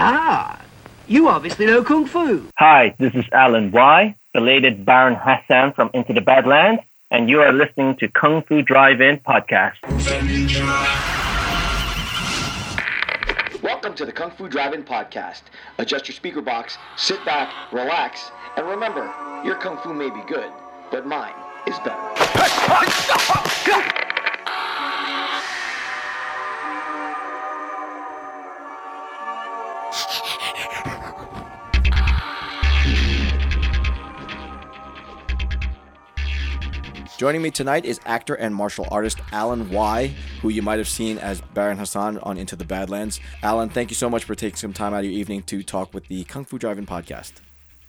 Ah, you obviously know Kung Fu. Hi, this is Alan Y, belated Baron Hassan from Into the Badlands, and you are listening to Kung Fu Drive-In Podcast. Welcome to the Kung Fu Drive-In Podcast. Adjust your speaker box, sit back, relax, and remember, your Kung Fu may be good, but mine is better. Joining me tonight is actor and martial artist Alan Y, who you might have seen as Baron Hassan on Into the Badlands. Alan, thank you so much for taking some time out of your evening to talk with the Kung Fu Drive-In podcast.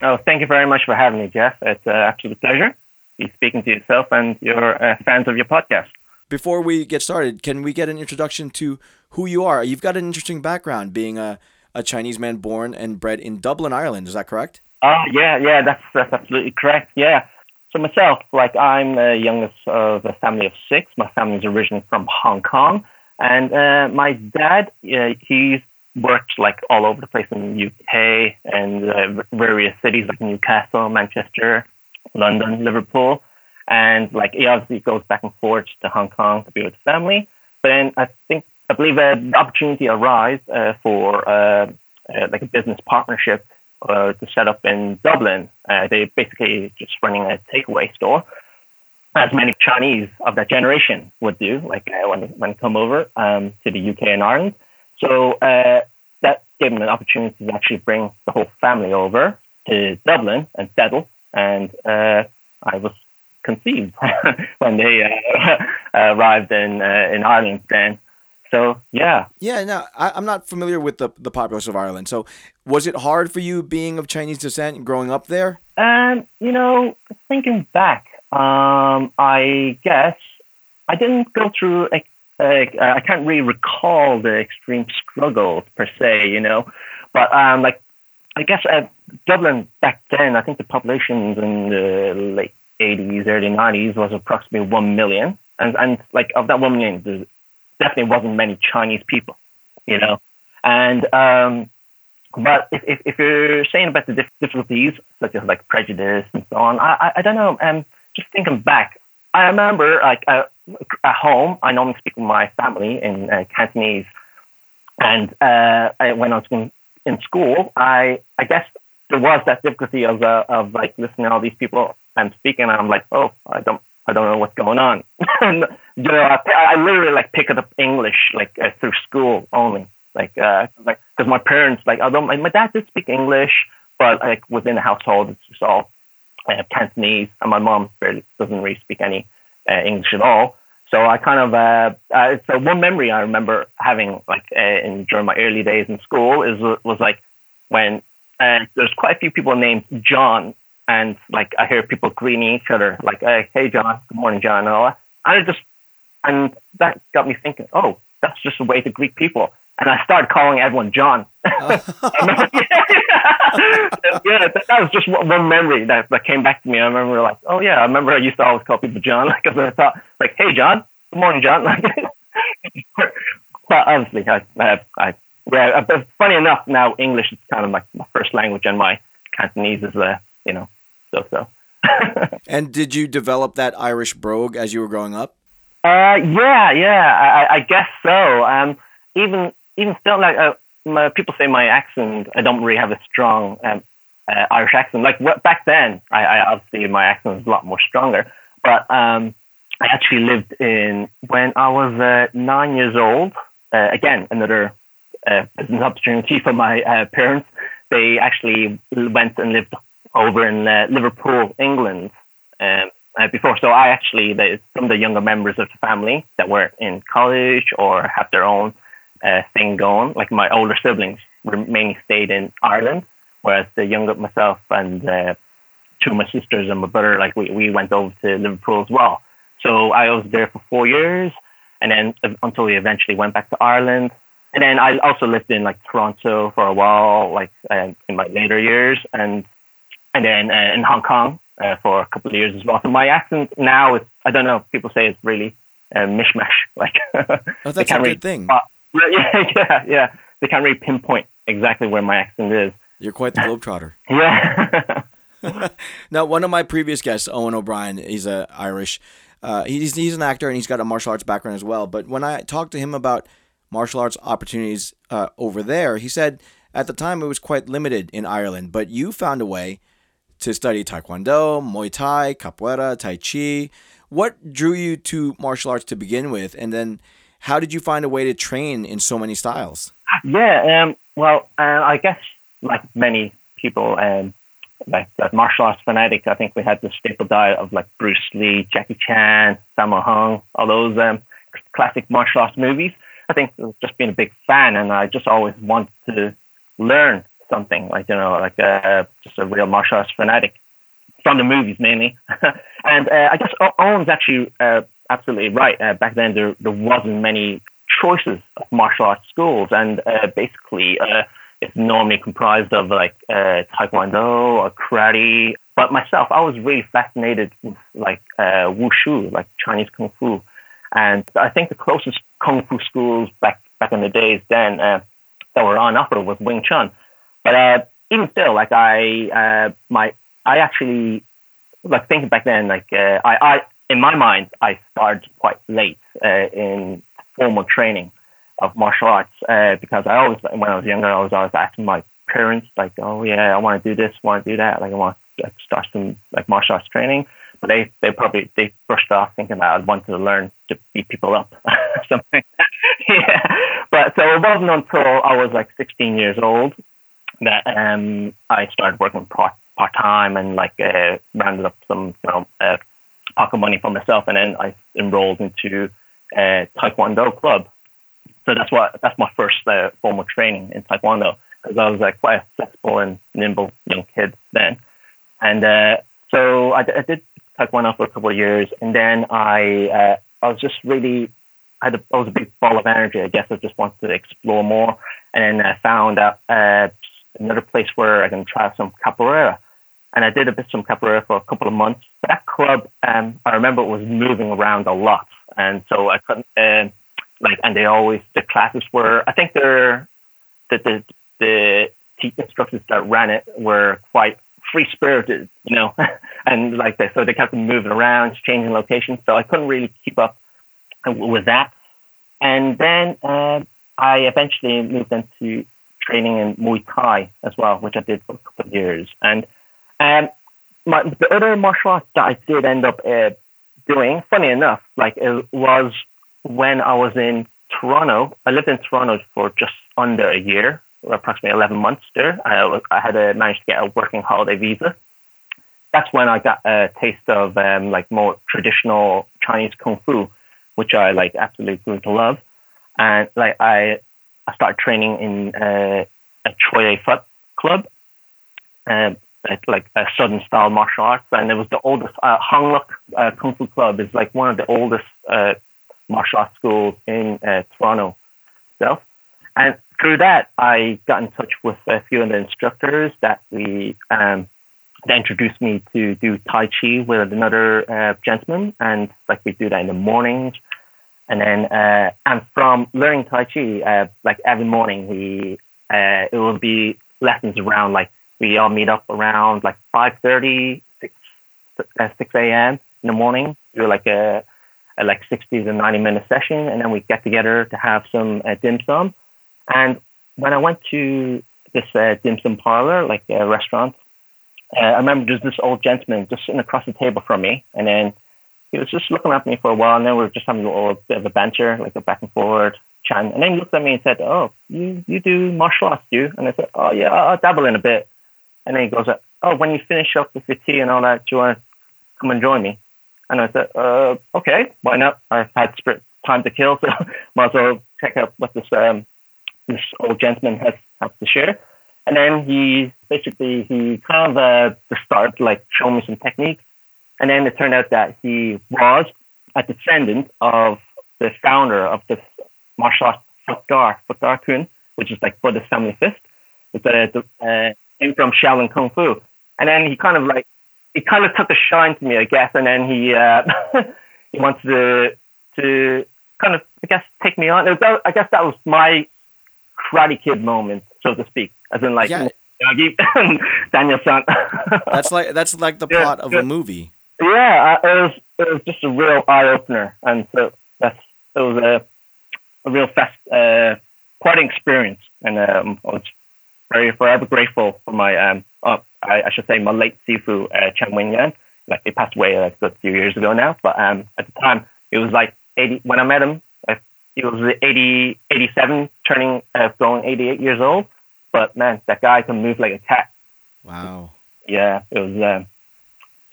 Oh, thank you very much for having me, Jeff. It's an absolute pleasure be speaking to yourself and your uh, fans of your podcast. Before we get started, can we get an introduction to who you are? You've got an interesting background, being a, a Chinese man born and bred in Dublin, Ireland. Is that correct? Oh, yeah, yeah, that's, that's absolutely correct. Yeah. So myself, like I'm the youngest of a family of six. My family is originally from Hong Kong, and uh, my dad, uh, he's worked like all over the place in the UK and uh, various cities like Newcastle, Manchester, London, Liverpool, and like he obviously goes back and forth to Hong Kong to be with the family. But then I think I believe uh, the opportunity arose uh, for uh, uh, like a business partnership uh, to set up in Dublin. Uh, they basically just running a takeaway store, as many Chinese of that generation would do, like when when come over um, to the UK and Ireland. So that gave them an opportunity to actually bring the whole family over to Dublin and settle and uh, I was conceived when they uh, arrived in uh, in Ireland then. So yeah, yeah. Now I, am not familiar with the the populace of Ireland. So was it hard for you being of Chinese descent and growing up there? Um, you know, thinking back, um, I guess I didn't go through. Like, I can't really recall the extreme struggles per se. You know, but um, like I guess uh, Dublin back then, I think the population in the late 80s, early 90s was approximately 1 million. And, and like of that 1 million, definitely wasn't many Chinese people, you know. And, um, but if, if, if, you're saying about the difficulties, such as like prejudice and so on, I, I, don't know. Um, just thinking back, I remember like uh, at home, I normally speak with my family in uh, Cantonese. And uh, I, when I was going in school, I I guess there was that difficulty of uh, of like listening to all these people I'm speaking, and I'm like, oh, I don't I don't know what's going on. you know, I, I literally like pick up English like uh, through school only, like uh, like because my parents like although my, my dad did speak English, but like within the household it's just all uh, Cantonese, and my mom barely doesn't really speak any uh, English at all. So I kind of uh, uh, so one memory I remember having like uh, in during my early days in school is was like when uh, there's quite a few people named John, and like I hear people greeting each other like, hey, hey John, good morning John, and all that. And it just and that got me thinking, oh, that's just a way to greet people. And I started calling everyone John. yeah, that, that, was just one memory that, that came back to me. I remember like, oh yeah, I remember I used to always call people John because I thought like, hey John, good morning John. but obviously, I, I, I yeah, but funny enough, now English is kind of like my first language, and my Cantonese is, uh, you know, so so. and did you develop that Irish brogue as you were growing up? Uh, yeah, yeah, I, I guess so. Um, even even still, like uh, my, people say my accent, I don't really have a strong um, uh, Irish accent. Like back then, I, I, obviously my accent was a lot more stronger. But um, I actually lived in when I was uh, nine years old. Uh, again, another uh, business opportunity for my uh, parents. They actually went and lived over in uh, Liverpool, England. Um, before, so I actually, some of the younger members of the family that were in college or have their own uh, thing going. Like my older siblings mainly stayed in Ireland, whereas the younger myself and uh, two of my sisters and my brother, like we, we went over to Liverpool as well. So I was there for four years, and then until we eventually went back to Ireland. And then I also lived in like Toronto for a while, like uh, in my later years, and and then uh, in Hong Kong uh, for a couple of years as well. So my accent now is I don't know. People say it's really uh, mishmash. Like oh, that's a good really, thing. yeah, yeah, yeah. they can't really pinpoint exactly where my accent is. You're quite the globetrotter. Yeah. now, one of my previous guests, Owen O'Brien, he's a Irish. Uh, he's he's an actor and he's got a martial arts background as well. But when I talked to him about martial arts opportunities uh, over there, he said at the time it was quite limited in Ireland. But you found a way to study Taekwondo, Muay Thai, Capoeira, Tai Chi. What drew you to martial arts to begin with, and then how did you find a way to train in so many styles? Yeah, um, well, uh, I guess like many people, um, like that martial arts fanatic, I think we had the staple diet of like Bruce Lee, Jackie Chan, Sammo Hung, all those um, classic martial arts movies. I think just being a big fan, and I just always wanted to learn something, like you know, like uh, just a real martial arts fanatic from the movies mainly. and uh, I guess Owen's actually uh, absolutely right. Uh, back then, there there wasn't many choices of martial arts schools, and uh, basically uh, it's normally comprised of like taekwondo or karate. But myself, I was really fascinated with like wushu, like Chinese kung fu, and I think the closest kung fu schools back back in the days then that were on offer was Wing Chun. But uh, even still, like I uh, my I actually like thinking back then, like uh, I I in my mind I started quite late uh, in formal training of martial arts uh, because I always, when I was younger, I was always asking my parents, like, oh yeah, I want to do this, want to do that, like I want to like, start some like martial arts training. But they, they probably they brushed off thinking that I wanted to learn to beat people up, or something. yeah, but so it wasn't until I was like 16 years old that um, I started working part part time and like uh, rounded up some you know uh, pocket money for myself, and then I enrolled into a Taekwondo club so that's what that's my first uh, formal training in Taekwondo because I was like quite a flexible and nimble young kid then. And uh, so I, I, did Taekwondo for a couple of years, and then I uh, I was just really I, had a, I was a big ball of energy. I guess I just wanted to explore more, and then I found out uh, another place where I can try some capoeira. And I did a bit some capoeira for a couple of months. That club, um, I remember, was moving around a lot, and so I couldn't. Uh, like, and they always the classes were. I think they're that the the instructors that ran it were quite free spirited, you know, and like they so they kept moving around, changing locations. So I couldn't really keep up with that. And then uh, I eventually moved into training in Muay Thai as well, which I did for a couple of years. And um, my, the other martial arts that I did end up uh, doing, funny enough, like it was when I was in Toronto, I lived in Toronto for just under a year, approximately 11 months there. I, was, I had a, managed to get a working holiday visa. That's when I got a taste of um, like more traditional Chinese kung fu, which I like absolutely grew to love. And like I, I started training in uh, a Choi Foot club, um, like a Southern style martial arts, and it was the oldest. Uh, Hong Luk uh, Kung Fu Club is like one of the oldest uh, martial arts school in uh, Toronto itself. And through that, I got in touch with a few of the instructors that we um, that introduced me to do Tai Chi with another uh, gentleman, and like we do that in the mornings. And then, uh, and from learning Tai Chi, uh, like every morning, we uh, it will be lessons around like we all meet up around like 5:30, 6, uh, 6 a.m. in the morning. Do like a a like 60 to 90 minute session, and then we get together to have some uh, dim sum. And when I went to this uh, dim sum parlor, like a restaurant, I remember there's this old gentleman just sitting across the table from me, and then he was just looking at me for a while, and then we were just having a little bit of a banter, like a back and forward chat. And then he looked at me and said, "Oh, you you do martial arts, do you?" And I said, "Oh yeah, I'll dabble in a bit." And then he goes, "Oh, when you finish up with your tea and all that, do you want to come and join me?" And I said, uh, okay, why not? I've had time to kill, so might as well check out what this um, this old gentleman has, has to share. And then he basically he kind of uh, the start like showed me some techniques, and then it turned out that he was a descendant of the founder of the martial arts Fut Gar, Fut Gar Kuen, which is like Buddhist family fist. It's a, uh, came from Shaolin Kung Fu. And then he kind of like he kind of took a shine to me, I guess, and then he uh, he wanted to to kind of I guess take me on. Was, I guess that was my Karate Kid moment, so to speak, as in like Yeah. Daniel San. That's like that's like the Yeah, plot of yeah. a movie. Yeah, it was it was just a real eye opener, and so that's it was a a real fast, uh, quite an experience, and um, I was very forever grateful for my um, uh, I, I should say my late Sifu uh, Chen Wing Yan. Like he passed away like, a good few years ago now, but um, at the time it was like 80 when I met him. He was 80, 87, turning uh, going 88 years old. But man, that guy can move like a cat. Wow. Yeah, it was um,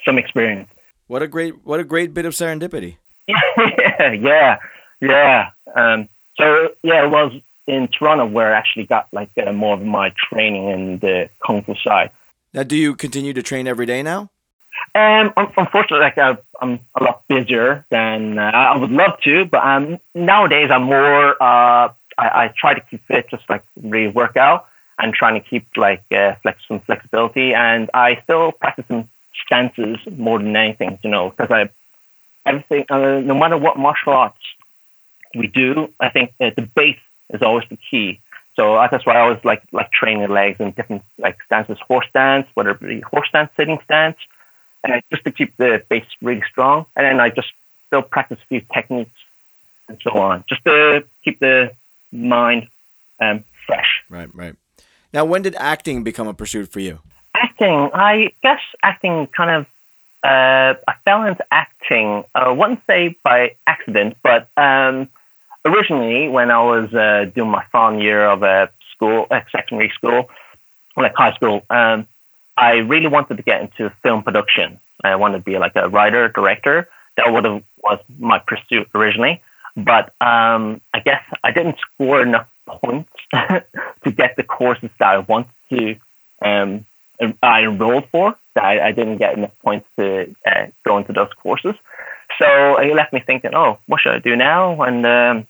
some experience. What a great what a great bit of serendipity. yeah, yeah. Um, so yeah, it was in Toronto where I actually got like uh, more of my training in the kung fu side. Now, do you continue to train every day now? Um, unfortunately, like I, I'm a lot busier than uh, I would love to, but um, nowadays I'm more. Uh, I, I try to keep fit, just like really work out, and trying to keep like uh, flex some flexibility, and I still practice some stances more than anything, you know, because I everything, uh, no matter what martial arts we do, I think uh, the base is always the key. So that's why I always like like training legs in different like stances, horse stance, whether it be horse stance, sitting stance, and just to keep the base really strong. And then I just still practice a few techniques and so on, just to keep the mind um, fresh. Right, right. Now, when did acting become a pursuit for you? Acting, I guess acting kind of, uh, I fell into acting, I wouldn't say by accident, but um, originally when I was uh, doing my final year of uh, school, uh, secondary school, like high school, um, I really wanted to get into film production. I wanted to be like a writer, director. That would have was my pursuit originally. But um, I guess I didn't score enough points to get the courses that I wanted to um, I enrolled for. That I, I didn't get enough points to uh, go into those courses. So it left me thinking, oh, what should I do now? And um,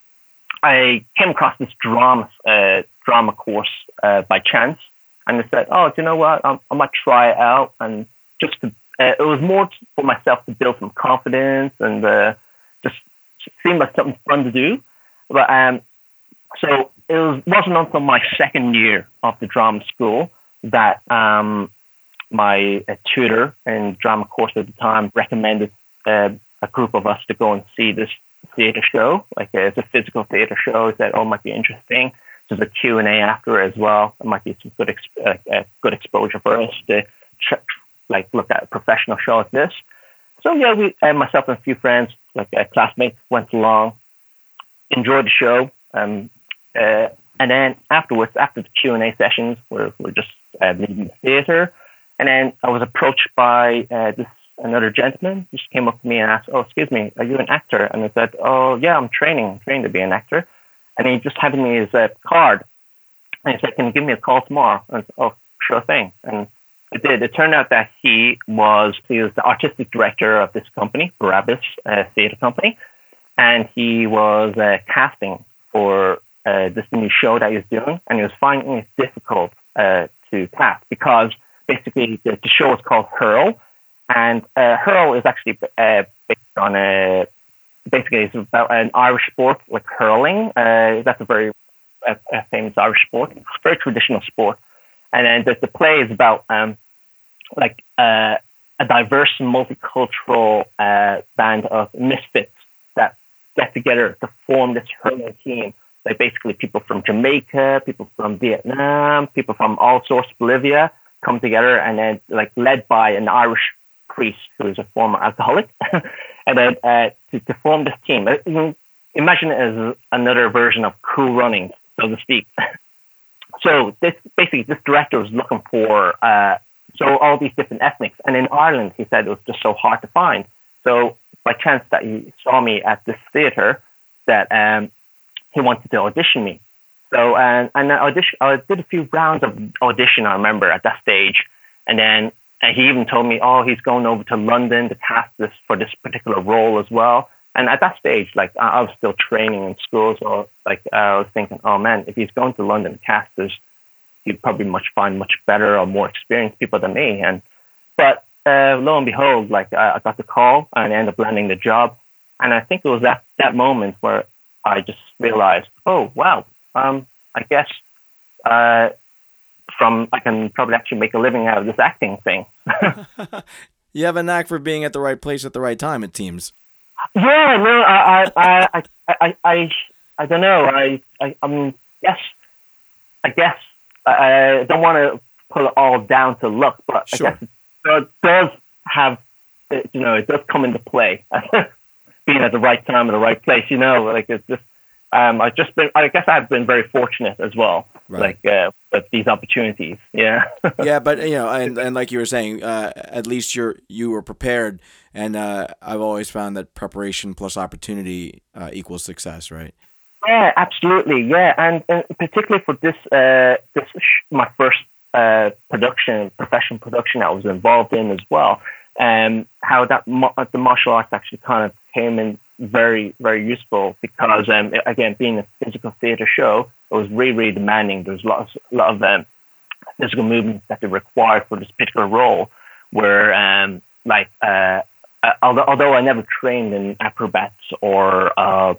I came across this drama uh, drama course uh, by chance, and I said, oh, do you know what? I'm, I might try it out, and just to, uh, it was more for myself to build some confidence and uh, just seemed like something fun to do. But um, so it was, wasn't until my second year of the drama school that um, my uh, tutor in drama course at the time recommended uh, a group of us to go and see this theater show. Like uh, it's a physical theater show. He said, "Oh, might be interesting." There's a Q and A after as well. It might be some good ex- uh, uh, good exposure for us to like look at a professional show like this. So yeah, we and myself and a few friends, like uh, classmates, went along, enjoyed the show. Um, uh, and then afterwards, after the Q and A sessions, we're, we're just uh, leaving the theater. And then I was approached by uh, this another gentleman. He just came up to me and asked, "Oh, excuse me, are you an actor?" And I said, "Oh, yeah, I'm training, training to be an actor." And he just handed me his uh, card, and he said, "Can you give me a call tomorrow?" And I said, "Oh, sure thing." And I did. It turned out that he was he was the artistic director of this company, Barabbas uh, Theatre Company, and he was uh, casting for uh, this new show that he was doing, and he was finding it difficult uh, to cast because basically the, the show is called Hurl, and uh, Hurl is actually uh, based on a basically it's about an Irish sport like hurling. Uh, that's a very a famous Irish sport, very traditional sport. And then the, the play is about um, like uh, a diverse, multicultural uh, band of misfits that get together to form this hurling team. Like basically people from Jamaica, people from Vietnam, people from all sorts, of Bolivia, come together and then like led by an Irish priest who is a former alcoholic, and then uh, to, to form this team. Imagine it as another version of Cool Running, so to speak. So this basically this director was looking for uh, so all these different ethnics, and in Ireland he said it was just so hard to find. So by chance that he saw me at this theater, that um, he wanted to audition me. So and and I audition, I did a few rounds of audition. I remember at that stage, and then and he even told me, oh, he's going over to London to cast this for this particular role as well. And at that stage, like I, was still training in school, so like I was thinking, oh man, if he's going to London to cast this, he'd probably much find much better or more experienced people than me. And but uh, lo and behold, like I, I got the call and I ended up landing the job. And I think it was that that moment where I just realized, oh wow, um, I guess uh, from I can probably actually make a living out of this acting thing. you have a knack for being at the right place at the right time. It seems. Yeah, no, I, I, I, I, I, I don't know. I, I, I mean, yes, I guess I don't want to put it all down to luck, but sure. I guess it does have, you know, it does come into play. Being at the right time at the right place, you know, like it's just um, I've just been, I guess I've been very fortunate as well, right. like uh, with these opportunities. Yeah. yeah, but you know, and, and like you were saying, uh, at least you're you were prepared, and uh, I've always found that preparation plus opportunity uh, equals success, right? Yeah, absolutely. Yeah, and, and particularly for this uh, this my first uh, production, professional production I was involved in as well, um, how that the martial arts actually kind of came in very, very useful because, um, again, being a physical theatre show, it was really, really demanding. There was lot of, a lot of um, physical movements that are required for this particular role. Where, um, like, uh, uh, although, although I never trained in acrobats or uh,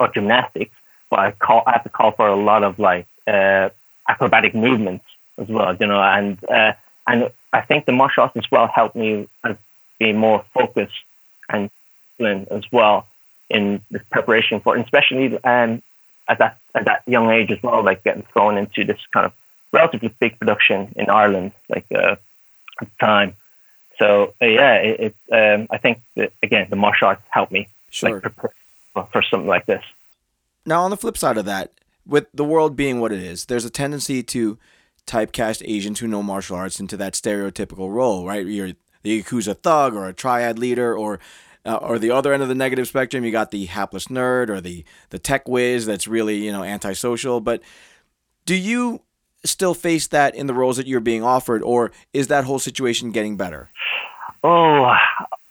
or gymnastics, but I call I have to call for a lot of like uh, acrobatic movements as well. You know, and uh, and I think the martial arts as well helped me be more focused and as well in the preparation for, especially um, at that at that young age as well, like getting thrown into this kind of relatively big production in Ireland, like uh, at the time. So uh, yeah, it, it um, I think that, again the martial arts helped me sure. like prepare for something like this. Now, on the flip side of that, with the world being what it is, there's a tendency to typecast Asians who know martial arts into that stereotypical role, right? You're the Yakuza thug or a triad leader or uh, or the other end of the negative spectrum, you got the hapless nerd or the the tech whiz that's really you know antisocial. But do you still face that in the roles that you're being offered, or is that whole situation getting better? Oh,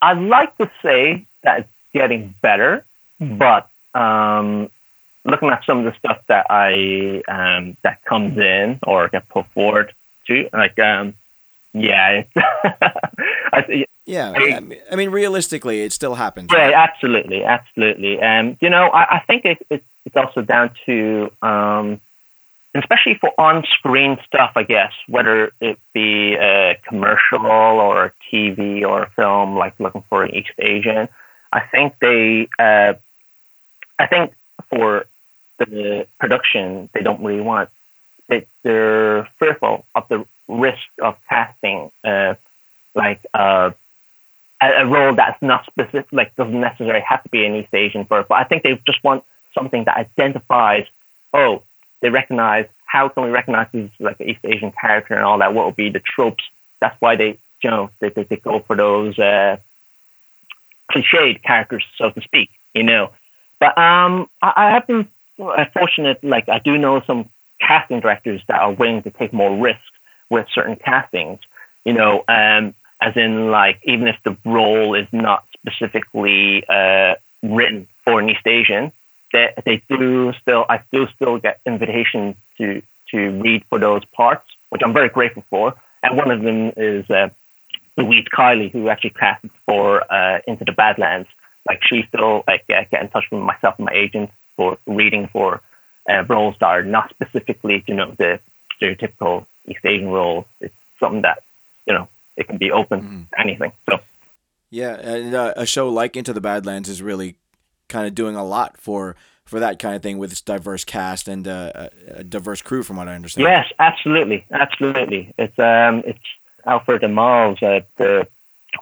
I'd like to say that it's getting better, but um, looking at some of the stuff that I um, that comes in or get put forward to, like um, yeah, I, yeah, I, I, mean, realistically, it still happens. Yeah, right? absolutely, absolutely. And um, you know, I, I think it, it, it's also down to, um, especially for on-screen stuff, I guess, whether it be a commercial or a TV or a film, like looking for an East Asian. I think they, uh, I think for the production, they don't really want. They, they're fearful of the risk of casting, uh, like. Uh, a, role that's not specific, like doesn't necessarily have to be an East Asian birth, but I think they just want something that identifies, oh, they recognize, how can we recognize these like East Asian character and all that? What will be the tropes? That's why they, you know, they, they, they go for those uh, cliched characters, so to speak, you know. But um, I, I have been fortunate, like I do know some casting directors that are willing to take more risks with certain castings, you know, um, as in like even if the role is not specifically uh, written for an East Asian, they, they do still I do still get invitations to to read for those parts, which I'm very grateful for. And one of them is uh, Louise Kiely, who actually casted for uh, Into the Badlands. Like she still like get in touch with myself and my agent for reading for uh, roles that are not specifically you know the stereotypical East Asian role. It's something that you know it can be open mm. to anything. So yeah, and uh, a show like Into the Badlands is really kind of doing a lot for for that kind of thing with its diverse cast and uh, a diverse crew, from what I understand. Yes, absolutely, absolutely. It's um, it's Alfred and Miles, uh, the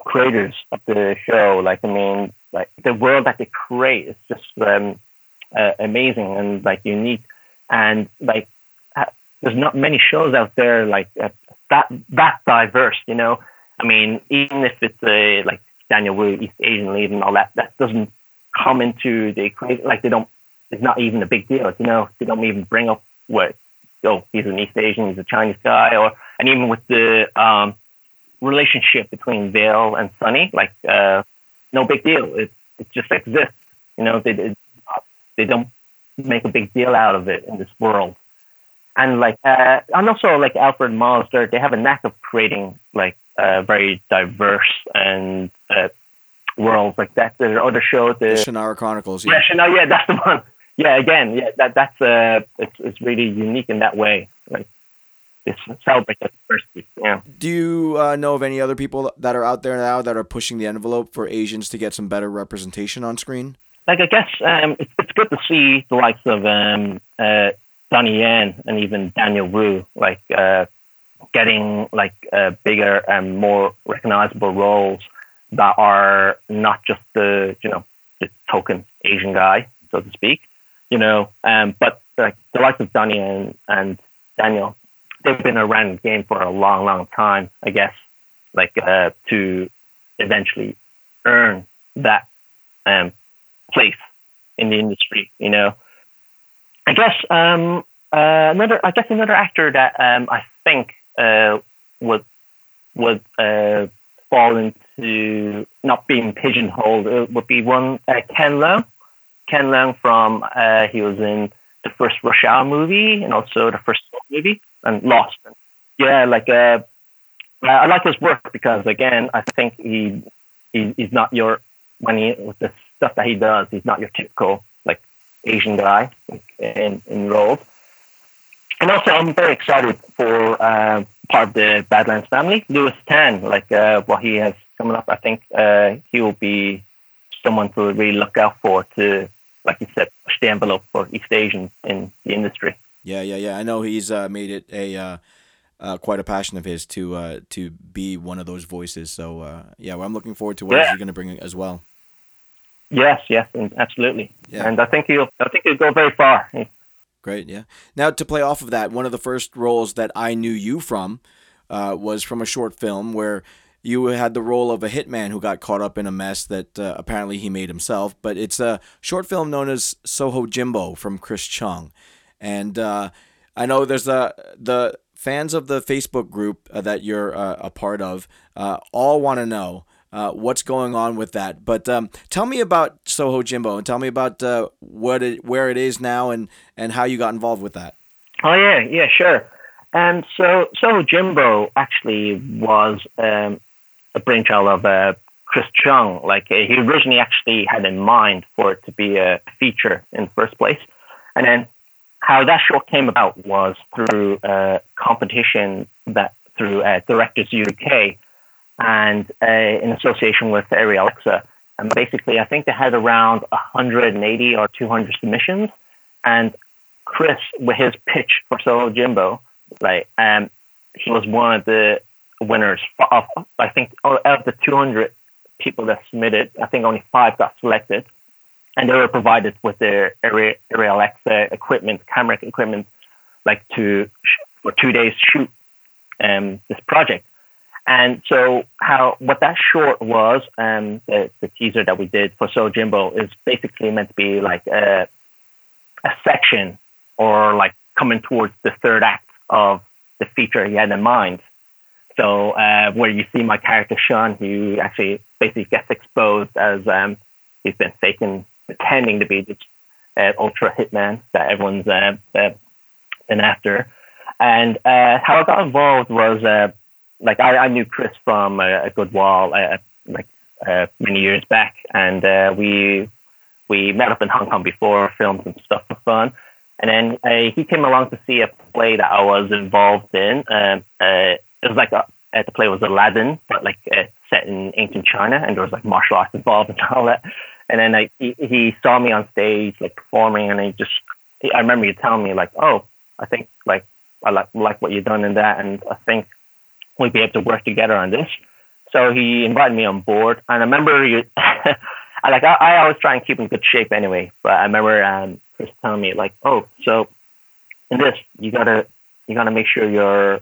creators of the show. Like, I mean, like the world that they create is just um, uh, amazing and like unique, and like there's not many shows out there like uh, that that diverse. You know, I mean, even if it's a like Daniel Wu, East Asian lead, and all that, that doesn't come into the equation. Like they don't. It's not even a big deal. You know, they don't even bring up what. Oh, he's an East Asian. He's a Chinese guy, or and even with the um, relationship between Veil and Sunny, like uh, no big deal. It it just exists. You know, they they, they don't make a big deal out of it in this world and like uh, and also like Alfred Miles, they have a knack of creating like uh, very diverse and uh, worlds like that. There are other shows, the, the Shannara Chronicles. Yeah, yeah, Shannara, yeah, that's the one. Yeah, again, yeah, that that's uh, it's it's really unique in that way. like this celebrate the diversity. Yeah. Do you uh, know of any other people that are out there now that are pushing the envelope for Asians to get some better representation on screen? Like I guess um, it's, it's good to see the likes of um, uh, Donnie Yen and even Daniel Wu like uh, getting like uh, bigger and more recognizable roles that are not just the you know the token Asian guy, so to speak, you know, um, but like the likes of Donnie and, and Daniel, they've been around the game for a long, long time, I guess, like uh, to eventually earn that um, place in the industry, you know. I guess um, uh, another, I guess another actor that um, I think uh, would would uh, fall into not being pigeonholed uh, would be one uh, Ken Leung. Ken Leung from uh, he was in the first Rush Hour movie and also the first movie and Lost. Yeah, like uh, I like his work because again, I think he, he he's not your when he with the stuff that he does, he's not your typical Asian guy in in roles. And also, I'm very excited for uh, part of the Badlands family, Lewis Tan. Like uh, what he has coming up, I think uh, he will be someone to really look out for to, like you said, push the envelope for East Asian in the industry. Yeah, yeah, yeah. I know he's uh, made it a uh, uh, quite a passion of his to uh, to be one of those voices. So uh, yeah, well, I'm looking forward to what yeah. he's going to bring as well. Yes, yes, absolutely. Yeah. And I think he'll I think he'll go very far. Great, yeah. Now to play off of that, one of the first roles that I knew you from uh, was from a short film where you had the role of a hitman who got caught up in a mess that uh, apparently he made himself. But it's a short film known as Soho Jimbo from Chris Chung. And uh, I know there's a the fans of the Facebook group uh, that you're uh, a part of uh, all want to know uh, what's going on with that. But um, tell me about Soho Jimbo and tell me about uh, what it, where it is now and, and how you got involved with that. Oh yeah, yeah, sure. And um, so Soho Jimbo actually was um, a brainchild of uh, Chris Chung. Like he originally actually had in mind for it to be a feature in the first place, and then how that short came about was through a competition that through uh, Directors UK and uh, in association with Arri Alexa. And basically, I think they had around 180 or 200 submissions. And Chris, with his pitch for Soho Jimbo, like, um, he was one of the winners. Of, I think out of the 200 people that submitted, I think only five got selected and they were provided with their Arri Alexa equipment, camera equipment, like to for two days shoot um, this project. And so, how what that short was, um, the, the teaser that we did for So Jimbo is basically meant to be like a, a section or like coming towards the third act of the feature he had in mind. So, uh, where you see my character Sean, who actually basically gets exposed as um, he's been faking pretending to be the uh, ultra hitman that everyone's uh, uh, been after. And uh, how I got involved was uh, like I, I, knew Chris from a, a good while, uh, like uh, many years back, and uh, we we met up in Hong Kong before, filmed some stuff for fun. And then uh, he came along to see a play that I was involved in. Um, it was like a, the play was Aladdin, but like set in ancient China, and there was like martial arts involved and all that. And then I, he, he saw me on stage like performing, and he just I remember you telling me like, oh, I think like I like like what you've done in that, and I think we'd be able to work together on this. So he invited me on board, and I remember you. I like I, I always try and keep in good shape anyway, but I remember um, Chris telling me like, oh, so in this you gotta you gotta make sure you're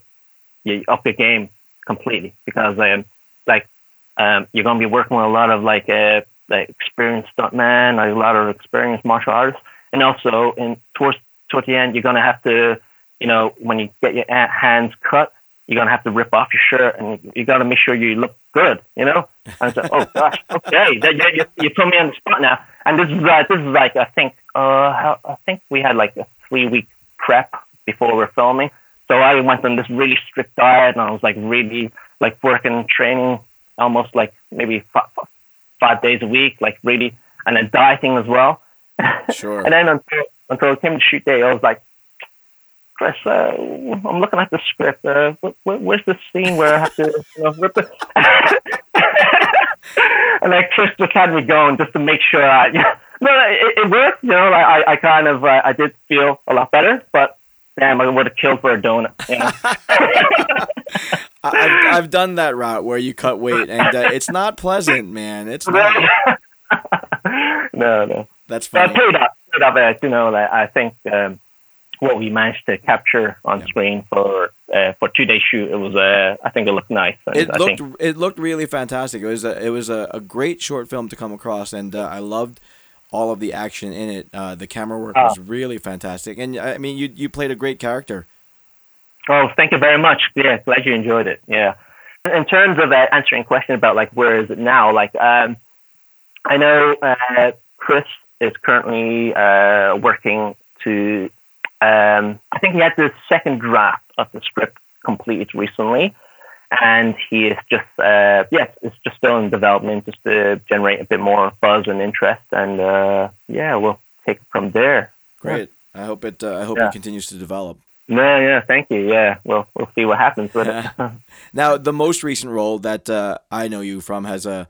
you up your game completely because um like um you're gonna be working with a lot of like uh like experienced stuntman, like a lot of experienced martial artists, and also in towards towards the end, you're gonna have to, you know, when you get your hands cut, you're gonna have to rip off your shirt, and you gotta make sure you look good, you know. And I said, oh gosh, okay, you, you, you put me on the spot now, and this is uh, this is like I think uh I think we had like a three week prep before we we're filming. So I went on this really strict diet, and I was like really like working, training, almost like maybe five, five days a week, like really, and then dieting, as well. Sure. and then until, until it came to shoot day, I was like, Chris, uh, I'm looking at the script. Uh, where, where's the scene where I have to you know, rip it? and like Chris just had me going just to make sure I, you know, no, it, it worked. You know, like, I, I kind of, uh, I did feel a lot better, but damn, I would have killed for a donut. You know? I've, I've done that route where you cut weight, and uh, it's not pleasant, man. It's not. no, no. That's funny. But paid off, paid off. You know, like, I think um, what we managed to capture on yeah. screen for uh, for two day shoot, it was uh, I think it looked nice. it I looked think, it looked really fantastic. It was a it was a, a great short film to come across, and uh, I loved all of the action in it. Uh, the camera work was really fantastic, and I mean, you you played a great character. Oh, thank you very much. Yeah, glad you enjoyed it. Yeah. In terms of uh, answering question about like where is it now, like um, I know uh, Chris is currently uh, working to. Um, I think he had the second draft of the script completed recently, and he is just uh, yes, it's just still in development, just to generate a bit more buzz and interest, and uh, yeah, we'll take it from there. Great. Yeah. I hope it. Uh, I hope yeah. it continues to develop. No, yeah, thank you. Yeah, we'll we'll see what happens with it. now, the most recent role that uh, I know you from has a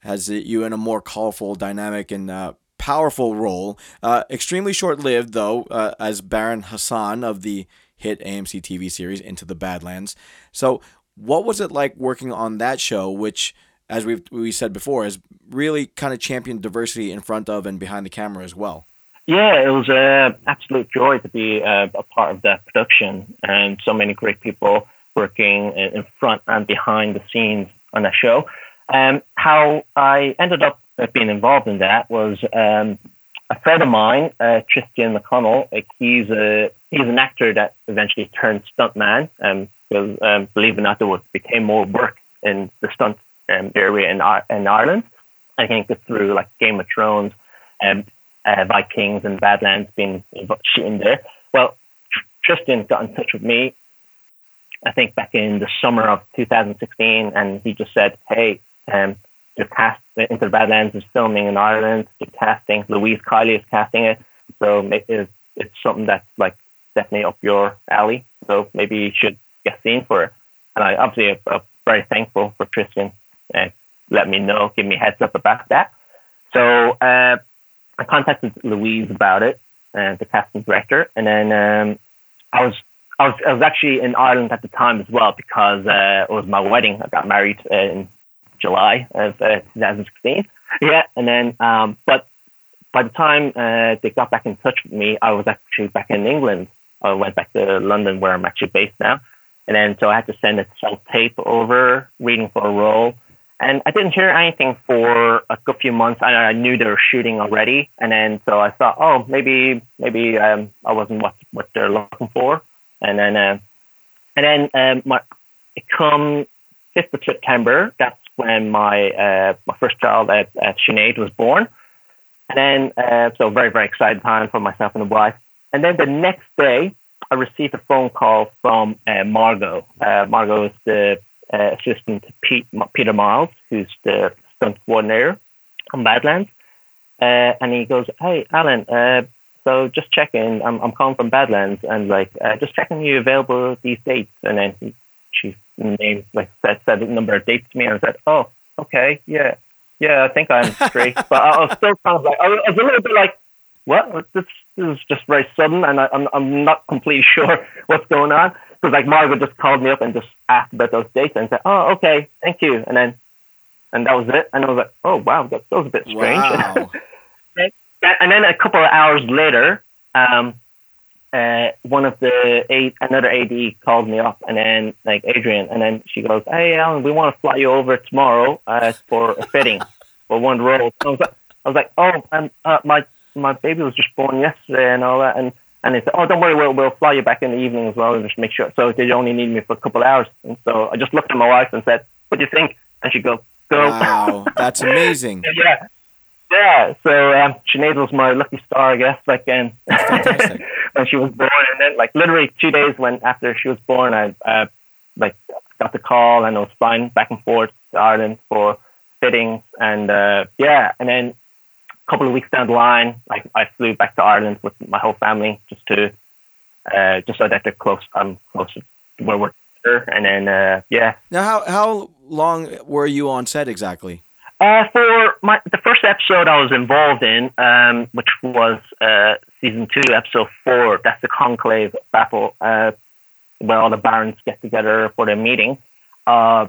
has you in a more colorful, dynamic, and uh, powerful role. Uh, extremely short lived, though, uh, as Baron Hassan of the hit AMC TV series Into the Badlands. So, what was it like working on that show, which, as we've we said before, has really kind of championed diversity in front of and behind the camera as well? Yeah, it was an absolute joy to be uh, a part of that production, and so many great people working in front and behind the scenes on that show. Um, how I ended up being involved in that was um, a friend of mine, uh, Tristan McConnell. Like he's a he's an actor that eventually turned stuntman. Um, because um, believe it or not, there was, became more work in the stunt um, area in in Ireland. I think through like Game of Thrones, um, uh, Vikings and Badlands being shooting there. Well, Tristan got in touch with me, I think back in the summer of 2016, and he just said, "Hey, um, the cast Into the Badlands is filming in Ireland. The casting, Louise Kiely is casting it, so it's, it's something that's like definitely up your alley. So maybe you should get seen for it." And I obviously am very thankful for Tristan uh, let me know, give me heads up about that. So uh, I contacted Louise about it, uh, the casting director, and then um, I was I was I was actually in Ireland at the time as well because uh, it was my wedding. I got married uh, in July of uh, 2016. Yeah, and then um, but by the time uh, they got back in touch with me, I was actually back in England. I went back to London where I'm actually based now, and then so I had to send a self tape over, reading for a role. And I didn't hear anything for a good few months. I, I knew they were shooting already, and then so I thought, oh, maybe maybe um, I wasn't what what they're looking for. And then uh, and then um, my it come fifth of September. That's when my uh, my first child at, at Sinead was born. And then uh, so very very excited time for myself and the wife. And then the next day, I received a phone call from uh, Margot. Uh, Margot is the uh, assistant to Pete, Peter Miles, who's the stunt coordinator on Badlands. Uh, and he goes, Hey, Alan, uh, so just checking. I'm, I'm calling from Badlands and like, uh, just checking you available these dates. And then he, she named, like, said, said a number of dates to me. And I said, Oh, okay, yeah, yeah, I think I'm free. but I, was still kind of like, I was a little bit like, what? This, this is just very sudden, and I, I'm I'm not completely sure what's going on. Because like Margaret just called me up and just asked about those dates and said, "Oh, okay, thank you," and then and that was it. And I was like, "Oh wow, that, that was a bit strange." Wow. and then a couple of hours later, um, uh, one of the eight, another AD called me up, and then like Adrian, and then she goes, "Hey, Alan, we want to fly you over tomorrow uh, for a fitting for one role." I was like, I was like, "Oh, and uh, my my baby was just born yesterday and all that," and and they said, "Oh, don't worry, we'll we'll fly you back in the evening as well, and just make sure." So they only need me for a couple of hours, and so I just looked at my wife and said, "What do you think?" And she goes, "Go." Wow, that's amazing. yeah, yeah. So um, Sinead was my lucky star, I guess, like um, when she was born, and then like literally two days when after she was born, I uh, like got the call and I was flying back and forth to Ireland for fittings, and uh, yeah, and then a couple of weeks down the line, I, I flew back to Ireland with my whole family just to uh, just so that they're close. I'm close to where we're. And then uh, yeah. Now, how how long were you on set exactly? Uh, for my the first episode I was involved in, um, which was uh, season two, episode four. That's the conclave battle, uh, where all the barons get together for their meeting. Uh,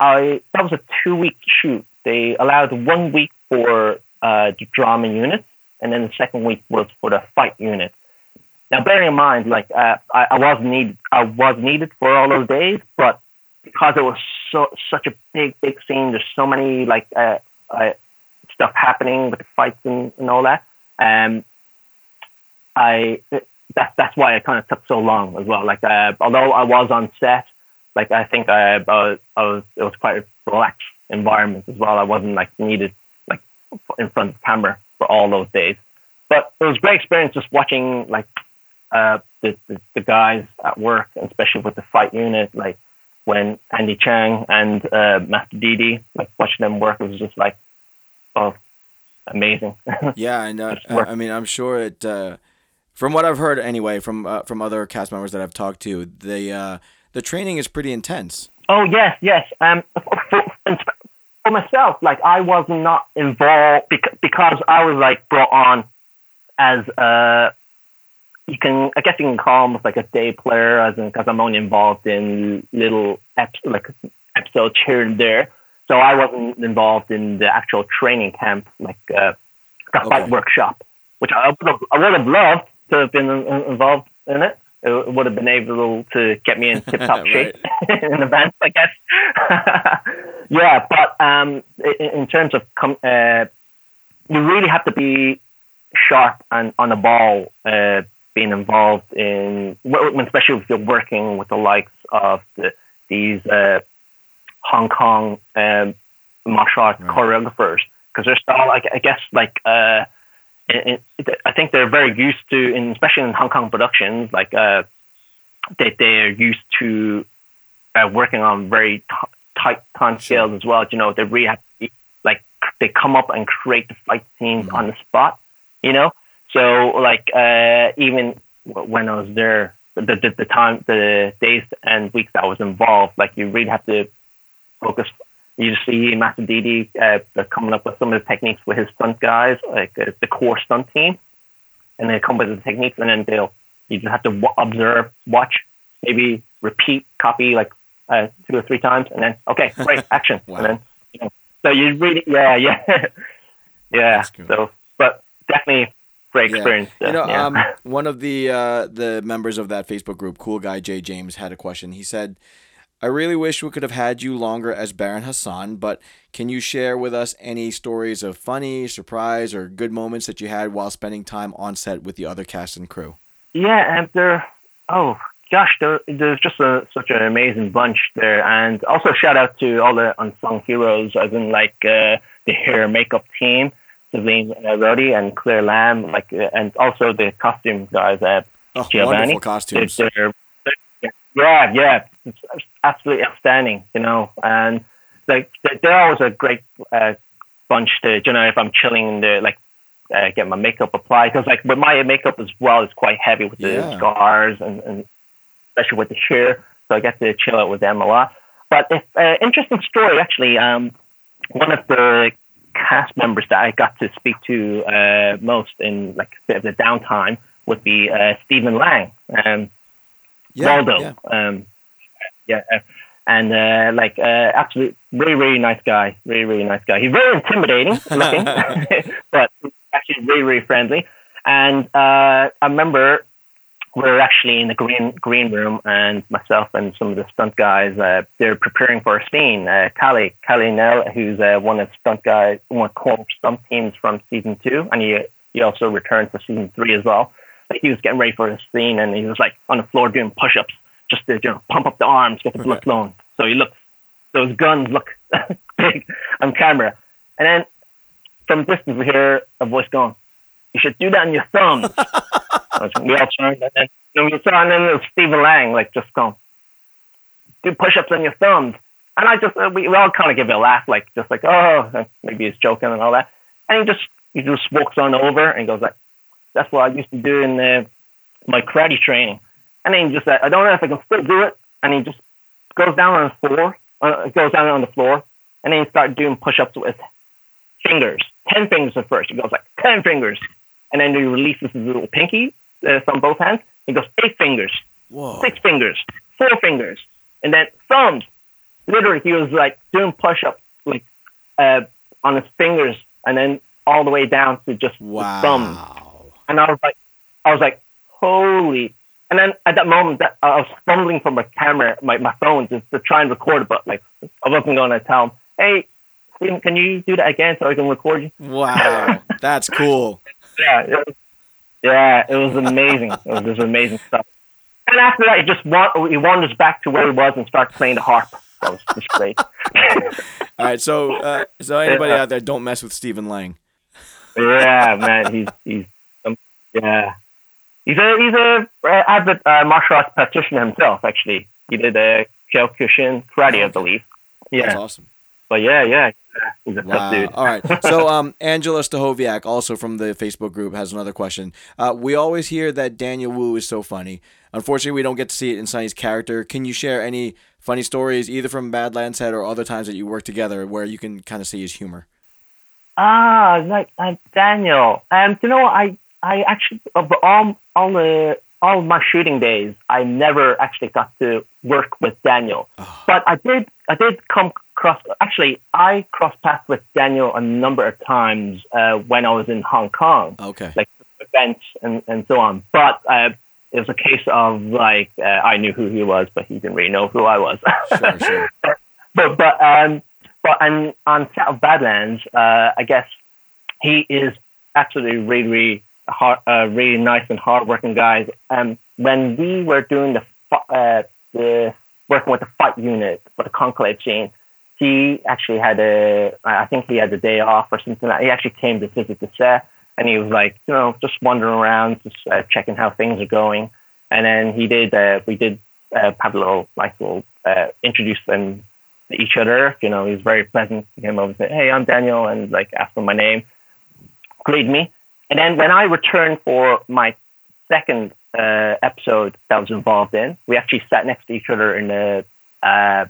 I that was a two week shoot. They allowed one week for uh, the drama unit, and then the second week was for the fight unit. Now, bearing in mind, like uh, I, I was needed, I was needed for all those days, but because it was so such a big, big scene, there's so many like uh, uh, stuff happening with the fights and, and all that. Um, I that's that's why it kind of took so long as well. Like uh, although I was on set, like I think I, I, was, I was it was quite a relaxed environment as well. I wasn't like needed like in front of the camera for all those days. But it was a great experience just watching like uh, the, the, the guys at work, especially with the fight unit, like when Andy Cheng and uh, Master Didi, like watching them work was just like, oh, amazing. yeah, and uh, I mean, I'm sure it. Uh, from what I've heard, anyway, from uh, from other cast members that I've talked to, the uh, the training is pretty intense. Oh yes, yes. Um, for, for myself, like I was not involved because, because I was like brought on as a you can, I guess you can call him like a day player, as in because I'm only involved in little like episodes here and there. So I wasn't involved in the actual training camp, like uh, the okay. fight workshop, which I would have, I would have loved to have been involved in it. It would have been able to get me in tip top shape in advance, I guess. yeah, but um, in, in, terms of com- uh, you really have to be sharp and on the ball uh, being involved in, especially if you're working with the likes of the, these uh, Hong Kong um, martial arts right. choreographers, because they're still like I guess like uh, in, in, I think they're very used to, in, especially in Hong Kong productions, like uh, they they're used to uh, working on very t- tight time scales as well. You know, they really have to be, like they come up and create the fight scenes mm-hmm. on the spot. You know, so like uh, even when I was there, the, the, the time, the days and weeks that I was involved, like you really have to focus. You see Master Didi uh, coming up with some of the techniques with his stunt guys, like uh, the core stunt team, and they come with the techniques, and then they'll you just have to w- observe, watch, maybe repeat, copy like uh, two or three times, and then okay, great action, wow. and then you know, so you really, yeah, yeah, yeah. So, but definitely great experience. Yeah. You know, yeah. um, one of the uh, the members of that Facebook group, Cool Guy Jay James, had a question. He said, "I really wish we could have had you longer as Baron Hassan, but can you share with us any stories of funny, surprise, or good moments that you had while spending time on set with the other cast and crew?" Yeah, and there. Oh gosh, there, there's just a, such an amazing bunch there, and also shout out to all the unsung heroes, as in like uh, the hair makeup team Celine uh, Rodi and Claire Lamb, like, uh, and also the costume guys at oh, Giovanni. costumes. They're, they're, yeah, yeah, it's absolutely outstanding, you know, and like they're always a great uh, bunch to, you know, if I'm chilling in the like uh, get my makeup applied because like with my makeup as well is quite heavy with the yeah. scars and, and especially with the hair, so I get to chill out with them a lot. But if uh, interesting story actually, um, one of the cast members that I got to speak to uh, most in like a bit of the downtime would be uh, Stephen Lang, um, yeah, Waldo, yeah, um, yeah uh, and uh, like uh, absolutely really really nice guy, really really nice guy. He's very intimidating looking, but actually really really friendly. And uh, I remember we're actually in the green green room, and myself and some of the stunt guys, uh, they're preparing for a scene. Uh, Callie, Callie Nell, who's uh, one of the stunt guys, one of core stunt teams from season two, and he he also returned for season three as well. Like he was getting ready for a scene, and he was like on the floor doing push-ups just to you know pump up the arms, get the blood flowing. So he looks, those guns look big on camera, and then from distance we hear a voice going, "You should do that on your thumbs." we all turned, and then, and we saw, and then was Stephen Lang, like just going, do push-ups on your thumbs. And I just, uh, we, all kind of give it a laugh, like just like, oh, maybe he's joking and all that. And he just, he just walks on over and goes like, that's what I used to do in uh, my karate training. And then he just said, I don't know if I can still do it. And he just goes down on the floor, uh, goes down on the floor, and then he started doing push-ups with fingers, ten fingers at first. He goes like ten fingers, and then he releases his little pinky uh, from both hands. He goes eight fingers, Whoa. six fingers, four fingers, and then thumbs. Literally, he was like doing push-ups like uh, on his fingers, and then all the way down to just the thumbs. And I was like, I was like, holy. And then at that moment, that I was fumbling for my camera, my, my phone, just to try and record but like I wasn't going to tell him, hey, Stephen, can you do that again so I can record you? Wow. That's cool. Yeah, it was, yeah, it was amazing. it was just amazing stuff. And after that, he just he wanders back to where he was and starts playing the harp. That was just great. All right. So, uh, so anybody out there, don't mess with Stephen Lang. yeah, man, he's he's um, yeah, he's a he's a uh, avid uh, martial arts practitioner himself. Actually, he did a Kyokushin karate, I believe. Yeah, that's awesome. but yeah, yeah, yeah, he's a Wow. tough dude. All right. So, um, Angela Stahoviak, also from the Facebook group, has another question. Uh, we always hear that Daniel Wu is so funny. Unfortunately, we don't get to see it in Sunny's character. Can you share any funny stories, either from Badlands Head or other times that you work together, where you can kind of see his humor? Ah, like uh, Daniel. Um, you know. I I actually of all all the all my shooting days, I never actually got to work with Daniel. But I did I did come across. Actually, I crossed paths with Daniel a number of times uh, when I was in Hong Kong, Okay. like events and and so on. But uh, it was a case of like uh, I knew who he was, but he didn't really know who I was. Sure, sure. but but um but on on set of Badlands, uh, I guess he is absolutely really really hard, uh, really nice and hardworking guys. Um, when we were doing the uh, the working with the fight unit for the conclave scene, he actually had a I think he had a day off or something. Like He actually came to visit the set, and he was like you know just wandering around, just uh, checking how things are going. And then he did uh, we did uh, have a little like little uh, introduce them to each other. You know, he was very pleasant. He came over and said, "Hey, I'm Daniel," and like asked for my name, greeted me. And then when I returned for my second uh, episode that I was involved in, we actually sat next to each other in the uh,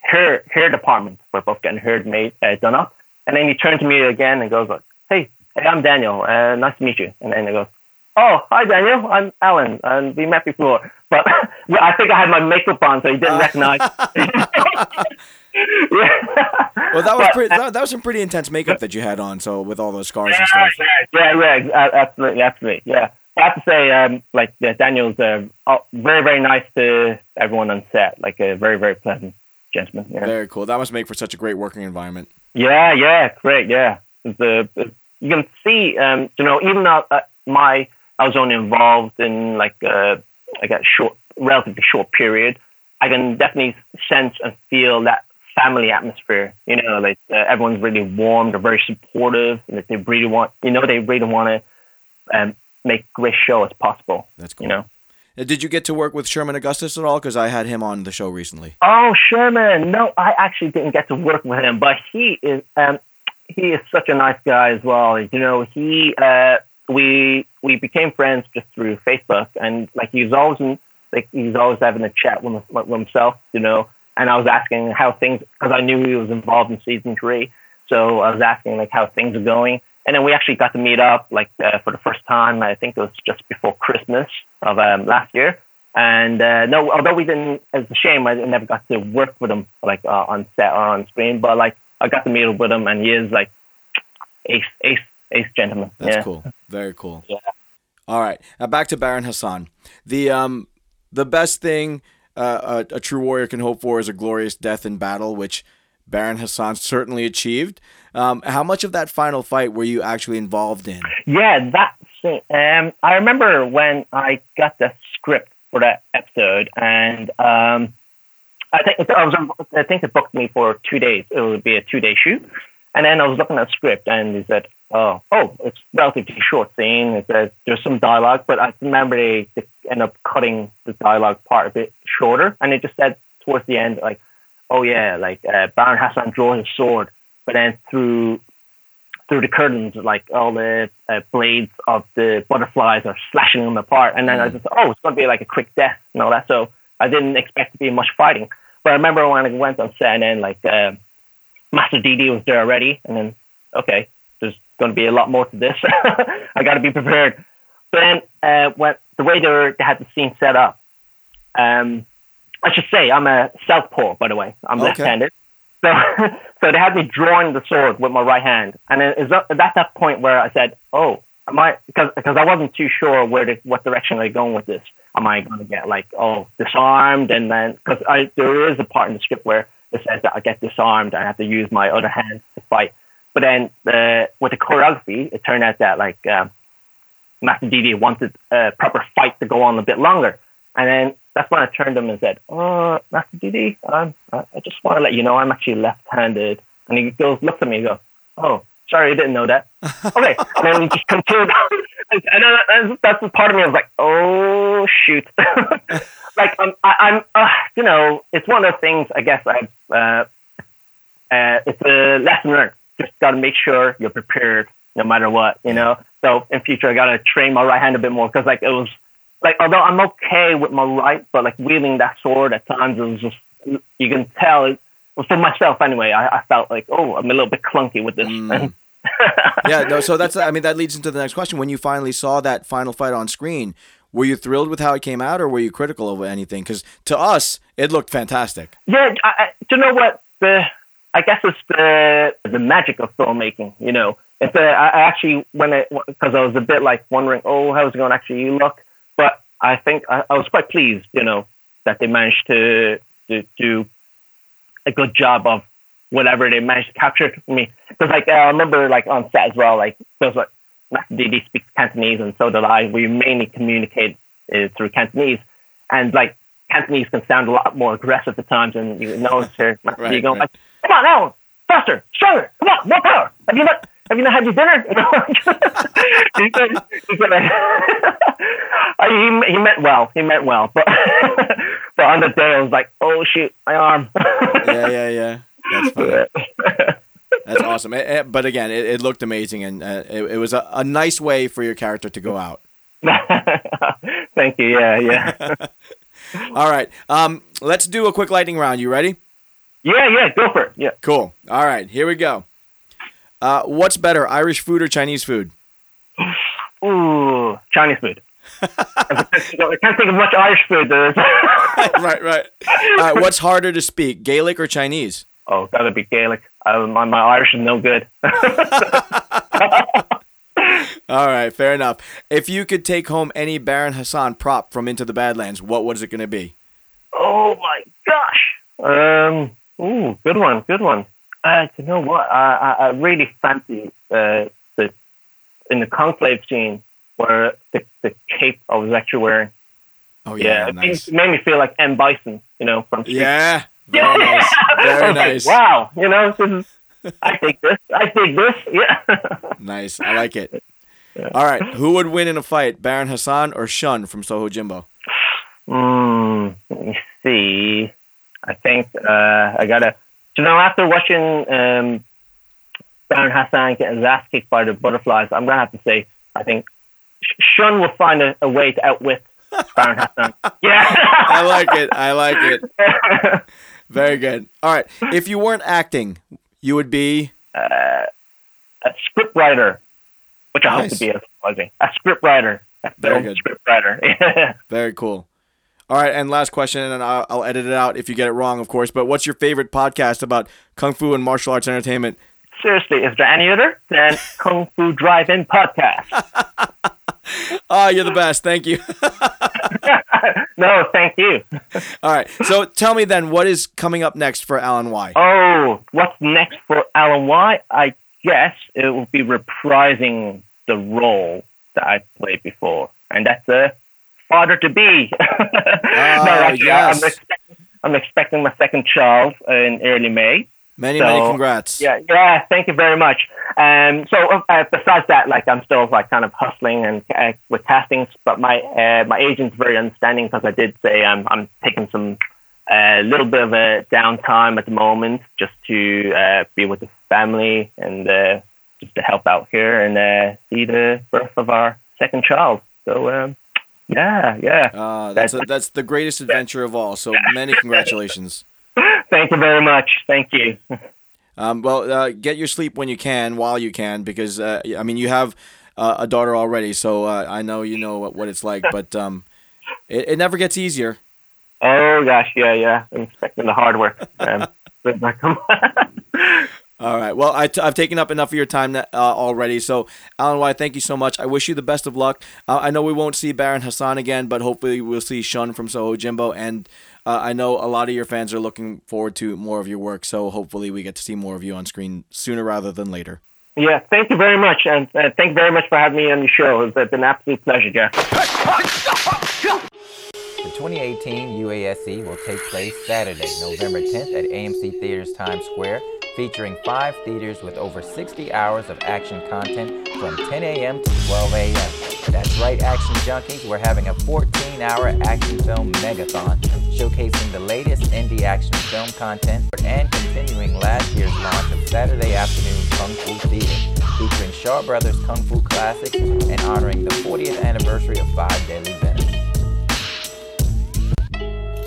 hair hair department. We're both getting hair made uh, done up. And then he turned to me again and goes like, "Hey, hey, I'm Daniel. Uh, nice to meet you." And then he goes, "Oh, hi Daniel. I'm Alan, and we met before." But I think I had my makeup on, so he didn't recognize. yeah. Well, that was pretty. That, that was some pretty intense makeup that you had on. So with all those scars and stuff. yeah, yeah, yeah, absolutely, absolutely, yeah. I have to say, um, like yeah, Daniel's uh, oh, very, very nice to everyone on set. Like a very, very pleasant gentleman. Yeah, Very cool. That must make for such a great working environment. yeah, yeah great. Yeah, it's, uh, you can see, um, you know, even though uh, my I was only involved in like uh, like a short, relatively short period, I can definitely sense and feel that family atmosphere. You know, like uh, everyone's really warm, they're very supportive, and they really want, you know, they really want to um, make great show as possible. That's cool. You know. Uh, Did you get to work with Sherman Augustus at all? Because I had him on the show recently. Oh, Sherman. No, I actually didn't get to work with him, but he is um, he is such a nice guy as well. You know, he uh, we we became friends just through Facebook, and like he's always in, like he's always having a chat with, with himself. You know, and I was asking how things because I knew he was involved in season three, so I was asking like how things are going. And then we actually got to meet up like uh, for the first time. I think it was just before Christmas of um, last year. And uh, no, although we didn't, it's a shame I never got to work with him like uh, on set or on screen. But like I got to meet up with him, and he is like ace, ace, ace gentleman. That's yeah. cool. Very cool. Yeah. All right. Now back to Baron Hassan. The um the best thing uh, a, a true warrior can hope for is a glorious death in battle, which Baron Hassan certainly achieved. Um, how much of that final fight were you actually involved in? Yeah, that scene. Um, I remember when I got the script for that episode, and um, I think I was I think it booked me for two days. It would be a two day shoot, and then I was looking at the script, and he said, "Oh, oh, it's relatively short scene. It says there's some dialogue, but I remember they, they end up cutting the dialogue part a bit shorter, and it just said towards the end like." Oh yeah, like uh, Baron Hassan draws his sword, but then through through the curtains, like all the uh, blades of the butterflies are slashing them apart. And then I just, oh, it's going to be like a quick death and all that. So I didn't expect to be much fighting. But I remember when I went on set and then like uh, Master DD was there already. And then, okay, going to be a lot more to this. I got to be prepared. But then uh, when the way they, were, they had the scene set up, um, I should say I'm a southpaw, by the way. I'm Okay. left-handed. So, so they had me drawing the sword with my right hand, and then it's at at that point where I said, "Oh, am I?" Because because I wasn't too sure where the, what direction I'm going with this. Am I going to get like oh disarmed, and then because there is a part in the script where it says that I get disarmed, and I have to use my other hand to fight. But then the with the choreography, it turned out that like um, Master Didi wanted a proper fight to go on a bit longer. And then that's when I turned to him and said, "Oh, Master Didi, um, I I just want to let you know I'm actually left-handed." And he goes, looks at me, and goes, "Oh, sorry, I didn't know that." okay, and then we just continued. and then that's, that's the part of me I was like, "Oh shoot!" like I'm, I, I'm, uh, you know, it's one of the things I guess I, uh, uh, it's a lesson learned. Just got to make sure you're prepared no matter what, you know. So in future, I got to train my right hand a bit more because like it was like although I'm okay with my right, but like wielding that sword at times it was just you can tell it well, for myself anyway. I, I felt like oh I'm a little bit clunky with this. Mm. yeah, no. So that's I mean that leads into the next question. When you finally saw that final fight on screen, were you thrilled with how it came out, or were you critical of anything? Because to us, it looked fantastic. Yeah, I, I, do you know what the? I guess it's the the magic of filmmaking. You know, it's a, I actually when it because I was a bit like wondering, oh, how's it going to actually look? But I think I, I was quite pleased. You know, that they managed to to do a good job of whatever they managed to capture for me. Because like I remember like on set as well, like there's like Didi speaks Cantonese and so did I. We mainly communicate uh, through Cantonese, and like Cantonese can sound a lot more aggressive at times, and you know. Master Right, Didi going right. like, "Come on, Alan, faster, stronger, come on, more power. Have you not have you not had your dinner?" He said, he, said, he, he meant well. He meant well, but but on the day I was like, "Oh shoot, my arm." Yeah, yeah, yeah. That's funny. That's awesome. Eh, eh, but again, it, it looked amazing, and uh, it, it was a, a nice way for your character to go out. Thank you. Yeah, yeah, All right, um, let's do a quick lightning round. You ready? Yeah, yeah. Go for it. Yeah. Cool. All right, here we go. Uh, what's better, Irish food or Chinese food? Ooh, Chinese food. I can't think of much Irish food. There is. right, right. All right, what's harder to speak, Gaelic or Chinese? oh, gotta be Gaelic. Uh, my, my Irish is no good. All right, fair enough. If you could take home any Baron Hassan prop from Into the Badlands, what was it going to be? oh my gosh. Um. Ooh, good one. Good one. Uh, you know what? I I, I really fancy uh, the in the conclave scene where the, the cape I was actually wearing. Oh Yeah, yeah, it, made, nice. it made me feel like M Bison. You know, from Street Yeah, very nice. Very was like, wow, you know, this is, I take this. I take this. Yeah. Nice. I like it. All right, who would win in a fight, Baron Hassan or Shun from Soho Jimbo? Hmm. Let me see. I think uh, I gotta. You know, after watching um, Baron Hassan get his ass kicked by the butterflies, I'm gonna have to say I think Sh- Shun will find a, a way to outwit Baron Hassan. Yeah. I like it. I like it. Very good. All right, if you weren't acting, you would be. a script writer, which I hope to be as. A script writer. A Very good. script writer. Very cool. All right, and last question, and I'll, I'll edit it out if you get it wrong, of course. But what's your favorite podcast about kung fu and martial arts entertainment? Seriously, is there any other than Kung Fu Drive-In podcast? Ah, you're the best. Thank you. no, thank you. All right, so tell me then, what is coming up next for Alan Y? Oh, what's next for Alan Y? I guess it will be reprising the role that I played before, and that's a father to be. no, actually, yes. I'm, expecting, I'm expecting my second child in early May. Many, so- many congrats. Yeah, yeah. Thank you very much. Um, so uh, besides that, like I'm still like kind of hustling and uh, with castings, but my uh, my agent's very understanding because I did say I'm I'm taking some a little bit of a downtime at the moment just to uh, be with the family and uh, just to help out here and uh, see the birth of our second child. So um, yeah, yeah. Uh, that's, a, that's the greatest adventure of all. So many congratulations. Thank you very much. Thank you. Um, well, uh, get your sleep when you can, while you can, because uh, I mean you have uh, a daughter already, so uh, I know you know what, what it's like. But um, it, it never gets easier. Oh gosh, yeah, yeah. I'm expecting the hard work. Um, All right. Well, I t- I've taken up enough of your time uh, already. So, Alan White, thank you so much. I wish you the best of luck. Uh, I know we won't see Baron Hassan again, but hopefully we'll see Shun from Soho Jimbo. And uh, I know a lot of your fans are looking forward to more of your work. So hopefully we get to see more of you on screen sooner rather than later. Yeah, thank you very much. And uh, thank you very much for having me on the show. It's been an absolute pleasure, Jeff. The 2018 UASC will take place Saturday, November 10th at AMC Theaters Times Square featuring five theaters with over 60 hours of action content from 10 a.m. to 12 a.m. That's right, Action Junkies, we're having a 14 hour action film megathon showcasing the latest indie action film content and continuing last year's launch of Saturday Afternoon Kung Fu Theater, featuring Shaw Brothers Kung Fu classics and honoring the 40th anniversary of Five Deadly Venoms.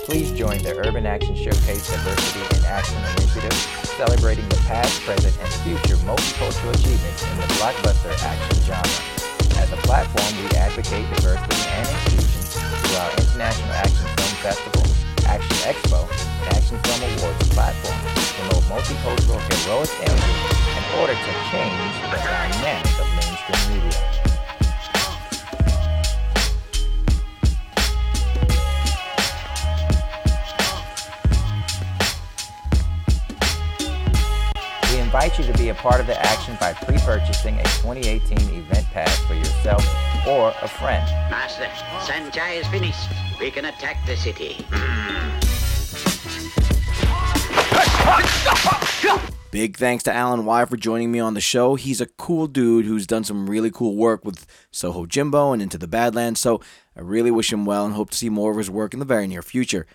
Please join the Urban Action Showcase Diversity in Action Initiative celebrating the past, present, and future multicultural achievements in the blockbuster action genre. As a platform, we advocate diversity and inclusion through our International Action Film Festival, Action Expo, and Action Film Awards platform to promote multicultural heroic images in order to change the dynamic of mainstream media. Invite you to be a part of the action by pre-purchasing a 2018 event pass for yourself or a friend. Master, Sanjay is finished. We can attack the city. Big thanks to Alan Y for joining me on the show. He's a cool dude who's done some really cool work with Soho Jimbo and Into the Badlands, so I really wish him well and hope to see more of his work in the very near future.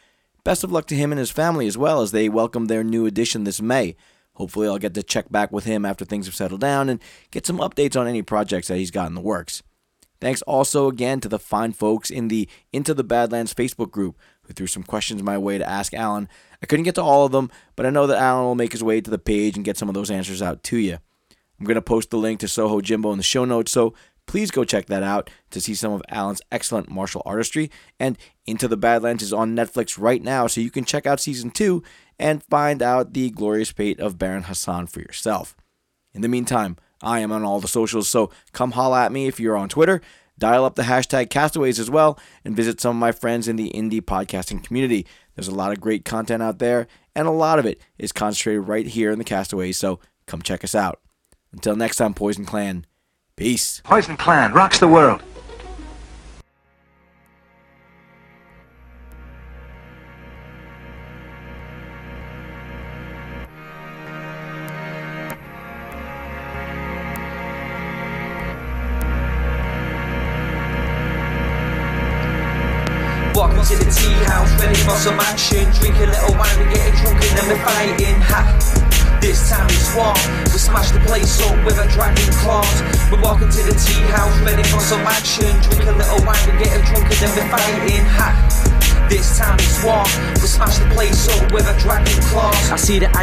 Best of luck to him and his family as well as they welcome their new addition this May. Hopefully, I'll get to check back with him after things have settled down and get some updates on any projects that he's got in the works. Thanks also again to the fine folks in the Into the Badlands Facebook group who threw some questions my way to ask Alan. I couldn't get to all of them, but I know that Alan will make his way to the page and get some of those answers out to you. I'm going to post the link to Soho Jimbo in the show notes, so please go check that out to see some of Alan's excellent martial artistry. And Into the Badlands is on Netflix right now, so you can check out season two and find out the glorious fate of Baron Hassan for yourself. In the meantime, I am on all the socials, so come holla at me if you're on Twitter. Dial up the hashtag castaways as well and visit some of my friends in the indie podcasting community. There's a lot of great content out there, and a lot of it is concentrated right here in the castaways, so come check us out. Until next time, Poison Clan, peace. Poison Clan rocks the world.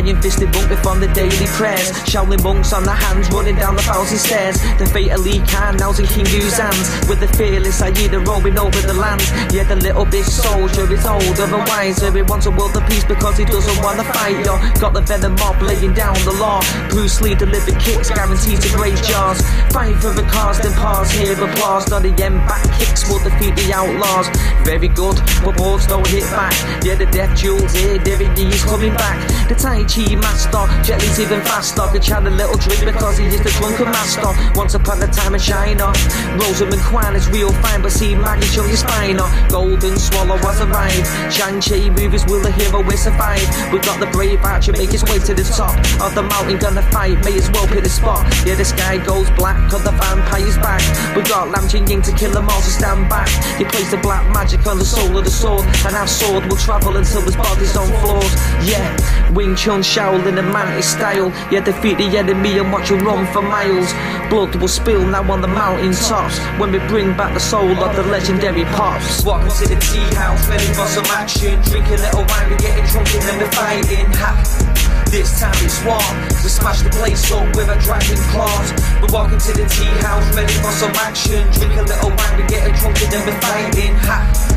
See the iron fisted monk before the daily prayers. Shaolin monks on their hands running down the thousand stairs. The fate of Lee Khan now's in King Hu's hands. With the fearless Aida roaming over the land. Yeah, the little big soldier is older and wiser. He wants a world of peace because he doesn't want to fight. Yo, got the venom mob laying down the law. Bruce Lee delivered kicks guaranteed to graze jaws. Fight for the cause, then pause, hear applause. Not the end back kicks will defeat the outlaws. Very good, but balls don't hit back. Yeah, the death jewels here, David is coming back. The Tai Chi master, Jet Li's even faster. Could chat a little drink because he is the drunken master. Once upon a time in China, Rosamund Kwan is real fine, but see Maggie Cheung is finer. Golden Swallow was arrived. Shang-Chi movies will the hero will survive. We got the brave archer make his way to the top of the mountain, gonna fight, may as well pick the spot. Yeah, the sky goes black, cause the vampire's back. We got Lam Ching Ying to kill them all, so stand back. You place the black magic on the soul of the sword, and our sword will travel until his body's on floors. Yeah, Wing Chun, Shaolin and Mantis style. Yeah, defeat the enemy and watch them run for miles. Blood will spill now on the mountain tops when we bring back the soul of the legendary pops. Welcome to the tea house, ready for some action. Drink a little wine, we're getting drunk and then we're fighting. Ha. This time it's war. We smash the place up with a dragon claws. We're walking to the tea house, ready for some action. Drink a little wine, we're getting drunk and then we're fighting. Ha.